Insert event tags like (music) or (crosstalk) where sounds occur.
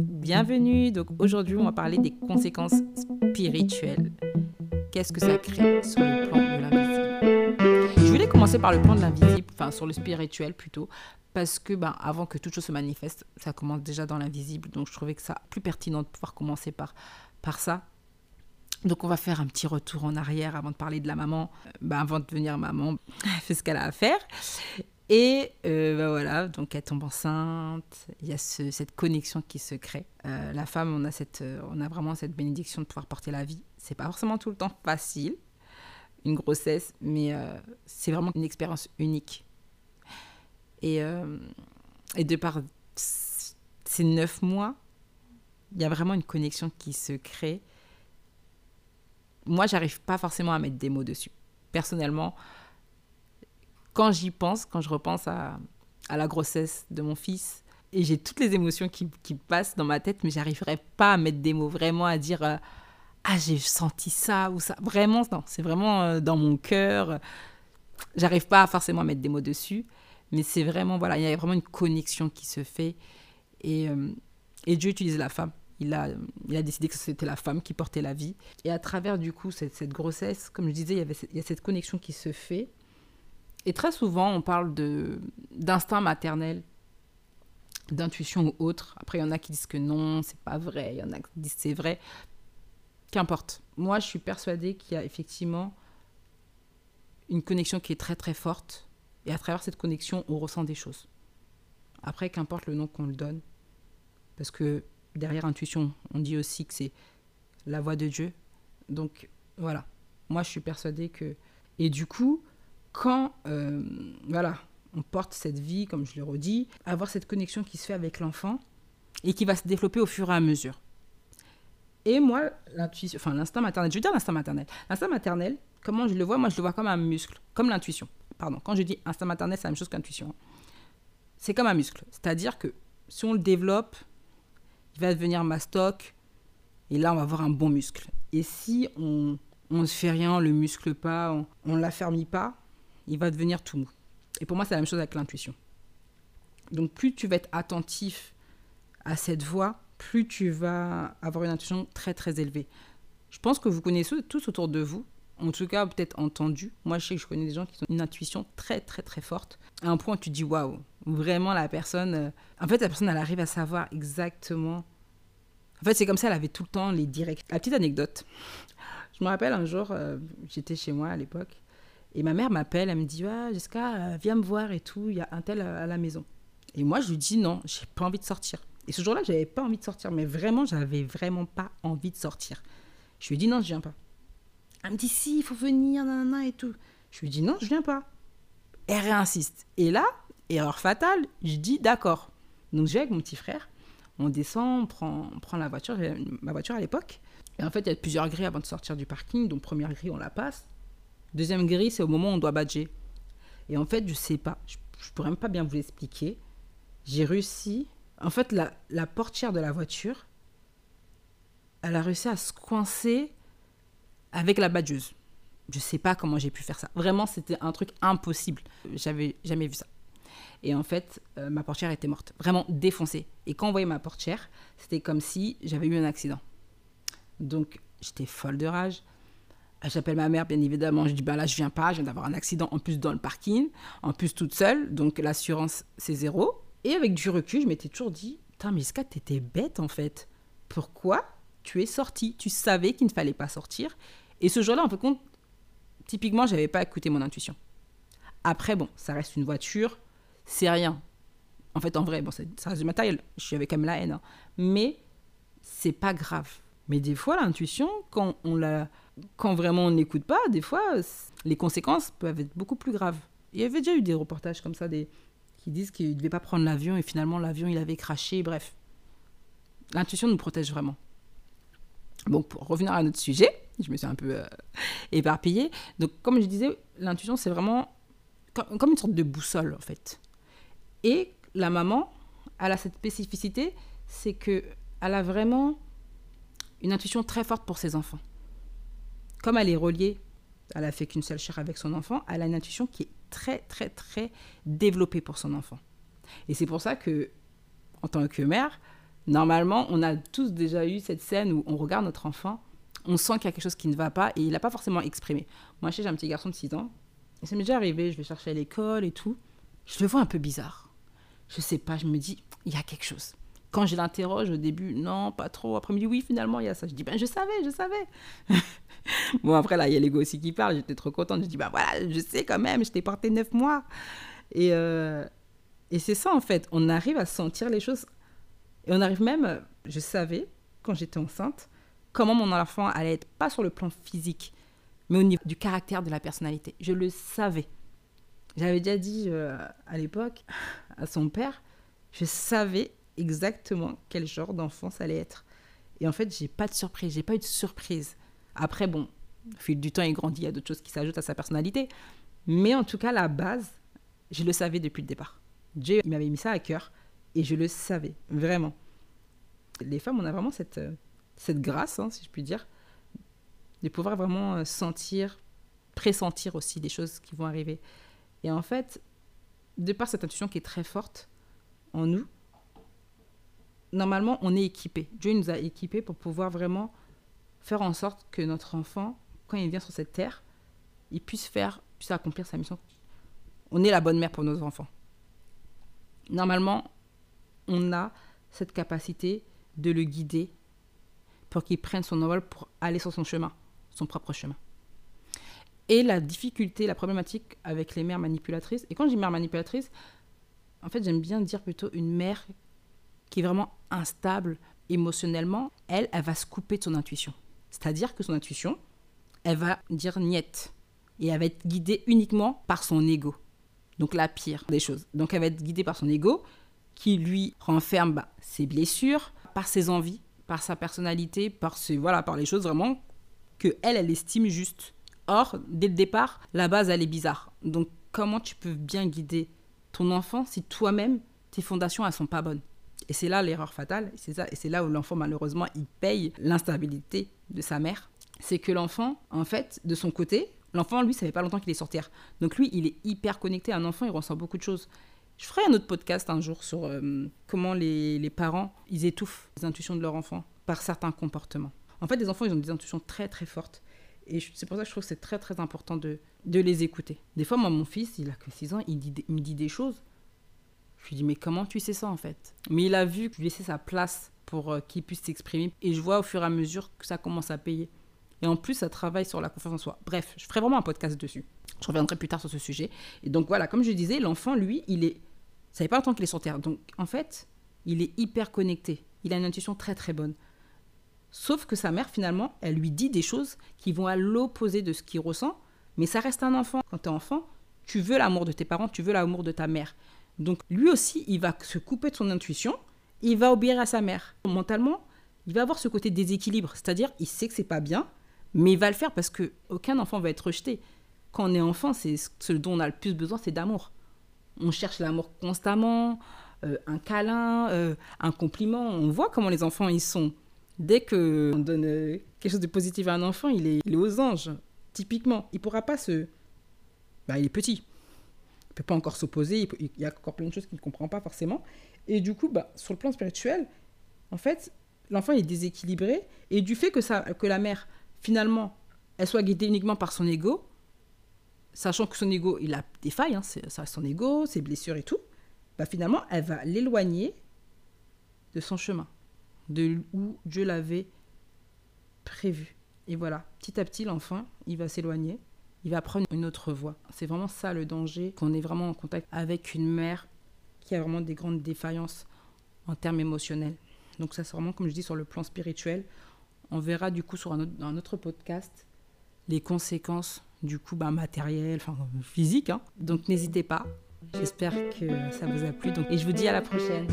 Bienvenue, donc aujourd'hui on va parler des conséquences spirituelles. Qu'est-ce que ça crée sur le plan de l'invisible? Je voulais commencer par le plan de l'invisible, enfin sur le spirituel plutôt, parce que ben, avant que toute chose se manifeste, ça commence déjà dans l'invisible, donc je trouvais que ça plus pertinent de pouvoir commencer par, par ça. Donc on va faire un petit retour en arrière avant de parler de la maman, ben, avant de devenir maman, (laughs) fait ce qu'elle a à faire. Et euh, bah voilà, donc elle tombe enceinte, il y a cette connexion qui se crée. Euh, la femme, on a, cette, euh, on a vraiment cette bénédiction de pouvoir porter la vie. C'est pas forcément tout le temps facile, une grossesse, mais c'est vraiment une expérience unique. Et, et de par ces neuf mois, il y a vraiment une connexion qui se crée. Moi, j'arrive pas forcément à mettre des mots dessus. Personnellement, quand j'y pense, quand je repense à, la grossesse de mon fils, et j'ai toutes les émotions qui, passent dans ma tête, mais j'arriverai pas à mettre des mots, vraiment à dire euh, ah j'ai senti ça ou ça. Vraiment, non, c'est vraiment euh, dans mon cœur. J'arrive pas forcément à mettre des mots dessus, mais c'est vraiment voilà, il y a vraiment une connexion qui se fait et, euh, et Dieu utilise la femme. Il a, décidé que c'était la femme qui portait la vie. Et à travers, du coup, cette, cette grossesse, comme je disais, il y, avait, il y a cette connexion qui se fait. Et très souvent, on parle d'instinct maternel, d'intuition ou autre. Après, il y en a qui disent que non, c'est pas vrai. Il y en a qui disent que c'est vrai. Qu'importe. Moi, je suis persuadée qu'il y a effectivement une connexion qui est très très forte. Et à travers cette connexion, on ressent des choses. Après, qu'importe le nom qu'on le donne. Parce que derrière intuition, on dit aussi que c'est la voix de Dieu. Donc voilà. Moi, je suis persuadée que. Et du coup, quand euh, voilà, on porte cette vie, comme je l'ai redit, avoir cette connexion qui se fait avec l'enfant et qui va se développer au fur et à mesure. Et moi, l'intuition, enfin l'instinct maternel, je veux dire l'instinct maternel. L'instinct maternel, comment je le vois? Moi, je le vois comme un muscle, comme l'intuition. Pardon, quand je dis instinct maternel, c'est la même chose qu'intuition. C'est comme un muscle. C'est-à-dire que si on le développe, il va devenir mastoc, et là, on va avoir un bon muscle. Et si on ne fait rien, on le muscle pas, on ne l'affermit pas, il va devenir tout mou. Et pour moi, c'est la même chose avec l'intuition. Donc plus tu vas être attentif à cette voix, plus tu vas avoir une intuition très très élevée. Je pense que vous connaissez tous autour de vous, en tout cas peut-être entendu. Moi, je sais que je connais des gens qui ont une intuition très très très forte. À un point où tu dis waouh, vraiment la personne. Euh, en fait, la personne, elle arrive à savoir exactement. En fait, c'est comme ça, elle avait tout le temps les directs. La petite anecdote. Je me rappelle un jour, euh, j'étais chez moi à l'époque, et ma mère m'appelle, elle me dit ah, Jessica, euh, viens me voir et tout, il y a un tel à la maison. Et moi, je lui dis non, j'ai pas envie de sortir. Et ce jour-là, j'avais pas envie de sortir, mais vraiment, j'avais vraiment pas envie de sortir. Je lui dis non, je viens pas. Elle me dit si, il faut venir, nanana et tout. Je lui dis non, je viens pas. Elle réinsiste. Et là, erreur fatale, je dis d'accord. Donc je vais avec mon petit frère, on descend, on prend, on prend la voiture, ma voiture à l'époque. Et en fait, il y a plusieurs grilles avant de sortir du parking. Donc première grille, on la passe. Deuxième grille, c'est au moment où on doit badger. Et en fait, je sais pas, je, ne pourrais même pas bien vous l'expliquer. J'ai réussi. En fait, la, portière de la voiture, elle a réussi à se coincer avec la badgeuse. Je sais pas comment j'ai pu faire ça. Vraiment, c'était un truc impossible. J'avais jamais vu ça. Et en fait, euh, ma portière était morte, vraiment défoncée. Et quand on voyait ma portière, c'était comme si j'avais eu un accident. Donc, j'étais folle de rage. J'appelle ma mère, bien évidemment. Je dis, bah là, je viens pas. Je viens d'avoir un accident en plus dans le parking, en plus toute seule. Donc, l'assurance, c'est zéro. Et avec du recul, je m'étais toujours dit, putain, mais tu t'étais bête, en fait. Pourquoi tu es sortie? Tu savais qu'il ne fallait pas sortir. Et ce jour-là, en fait, compte, typiquement, j'avais pas écouté mon intuition. Après, bon, ça reste une voiture. C'est rien. En fait, en vrai, bon, ça reste du matériel. Avec quand même la haine. Hein. Mais c'est pas grave. Mais des fois, l'intuition, quand on la quand vraiment on n'écoute pas, des fois, les conséquences peuvent être beaucoup plus graves. Il y avait déjà eu des reportages comme ça des, qui disent qu'ils ne devaient pas prendre l'avion et finalement l'avion il avait craché, bref. L'intuition nous protège vraiment. Donc pour revenir à notre sujet, je me suis un peu euh, éparpillée. Donc comme je disais, l'intuition c'est vraiment comme une sorte de boussole en fait. Et la maman, elle a cette spécificité, c'est que elle a vraiment une intuition très forte pour ses enfants comme elle est reliée, elle a fait qu'une seule chair avec son enfant, elle a une intuition qui est très, très, très développée pour son enfant. Et c'est pour ça que, en tant que mère, Normalement, on a tous déjà eu cette scène où on regarde notre enfant, on sent qu'il y a quelque chose qui ne va pas et il n'a pas forcément exprimé. Moi, j'ai un petit garçon de 6 ans, et ça m'est déjà arrivé, je vais chercher à l'école et tout. Je le vois un peu bizarre. Je sais pas, je me dis, il y a quelque chose. Quand je l'interroge au début, non, pas trop. Après, il me dit, oui, finalement, il y a ça. Je dis, ben, je savais, je savais. (laughs) bon, après, là, il y a l'ego aussi qui parle. J'étais trop contente. Je dis, ben voilà, je sais quand même, je t'ai porté neuf mois. Et, euh, et c'est ça, en fait. On arrive à sentir les choses. Et on arrive même, je savais, quand j'étais enceinte, comment mon enfant allait être, pas sur le plan physique, mais au niveau du caractère, de la personnalité. Je le savais. J'avais déjà dit euh, à l'époque à son père, je savais exactement quel genre d'enfant ça allait être. Et en fait, j'ai pas de surprise, j'ai pas eu de surprise. Après, bon, au fil du temps, il grandit, il y a d'autres choses qui s'ajoutent à sa personnalité. Mais en tout cas, la base, je le savais depuis le départ. Dieu, m'avait mis ça à cœur et je le savais, vraiment. Les femmes, on a vraiment cette, euh, cette grâce, hein, si je puis dire, de pouvoir vraiment euh, sentir, pressentir aussi des choses qui vont arriver. Et en fait, de par cette intuition qui est très forte en nous, normalement, on est équipé. Dieu nous a équipés pour pouvoir vraiment faire en sorte que notre enfant, quand il vient sur cette terre, il puisse faire, puisse accomplir sa mission. On est la bonne mère pour nos enfants. Normalement, on a cette capacité de le guider pour qu'il prenne son envol pour aller sur son chemin, son propre chemin. Et la difficulté, la problématique avec les mères manipulatrices, et quand je dis mère manipulatrice, en fait j'aime bien dire plutôt une mère qui est vraiment instable émotionnellement, elle, elle va se couper de son intuition. C'est-à-dire que son intuition, elle va dire niette. Et elle va être guidée uniquement par son ego. Donc la pire des choses. Donc elle va être guidée par son ego, qui lui renferme bah, ses blessures, par ses envies, par sa personnalité, par, ses, voilà, par les choses vraiment que elle, elle estime juste. Or, dès le départ, la base, elle est bizarre. Donc comment tu peux bien guider ton enfant si toi-même, tes fondations, elles sont pas bonnes? Et c'est là l'erreur fatale, et c'est, là où l'enfant, malheureusement, il paye l'instabilité de sa mère. C'est que l'enfant, en fait, de son côté, l'enfant, lui, ça fait pas longtemps qu'il est sur. Donc lui, il est hyper connecté. Un enfant, il ressent beaucoup de choses. Je ferai un autre podcast un jour sur euh, comment les, les, parents, ils étouffent les intuitions de leur enfant par certains comportements. En fait, les enfants, ils ont des intuitions très, très fortes. Et c'est pour ça que je trouve que c'est très, très important de, de les écouter. Des fois, moi, mon fils, il a que 6 ans, il me dit des choses je lui dis, mais comment tu sais ça en fait? Mais il a vu que je lui laissais sa place pour euh, qu'il puisse s'exprimer. Et je vois au fur et à mesure que ça commence à payer. Et en plus, ça travaille sur la confiance en soi. Bref, je ferai vraiment un podcast dessus. Je reviendrai plus tard sur ce sujet. Et donc voilà, comme je disais, l'enfant, lui, il est. Ça fait pas longtemps qu'il est sur Terre. Donc en fait, il est hyper connecté. Il a une intuition très très bonne. Sauf que sa mère, finalement, elle lui dit des choses qui vont à l'opposé de ce qu'il ressent. Mais ça reste un enfant. Quand tu es enfant, tu veux l'amour de tes parents, tu veux l'amour de ta mère. Donc lui aussi, il va se couper de son intuition, il va obéir à sa mère. Mentalement, il va avoir ce côté déséquilibre, c'est-à-dire il sait que c'est pas bien, mais il va le faire parce que aucun enfant va être rejeté. Quand on est enfant, c'est ce dont on a le plus besoin, c'est d'amour. On cherche l'amour constamment, euh, un câlin, euh, un compliment. On voit comment les enfants ils sont. Dès que on donne euh, quelque chose de positif à un enfant, il est, il aux anges. Typiquement, il pourra pas se. Bah, il est petit peut pas encore s'opposer, il, y a encore plein de choses qu'il ne comprend pas forcément. Et du coup, bah, sur le plan spirituel, en fait, l'enfant est déséquilibré. Et du fait que, ça, que la mère, finalement, elle soit guidée uniquement par son ego, sachant que son ego, il a des failles, hein, ça son ego, ses blessures et tout, bah, finalement, elle va l'éloigner de son chemin, de où Dieu l'avait prévu. Et voilà, petit à petit, l'enfant, il va s'éloigner il va prendre une autre voie. C'est vraiment ça le danger, qu'on est vraiment en contact avec une mère qui a vraiment des grandes défaillances en termes émotionnels. Donc ça, c'est vraiment, comme je dis, sur le plan spirituel. On verra du coup sur un autre, podcast les conséquences du coup bah, matérielles, enfin physiques. Hein. Donc n'hésitez pas. J'espère que ça vous a plu. Donc, et je vous dis à la prochaine.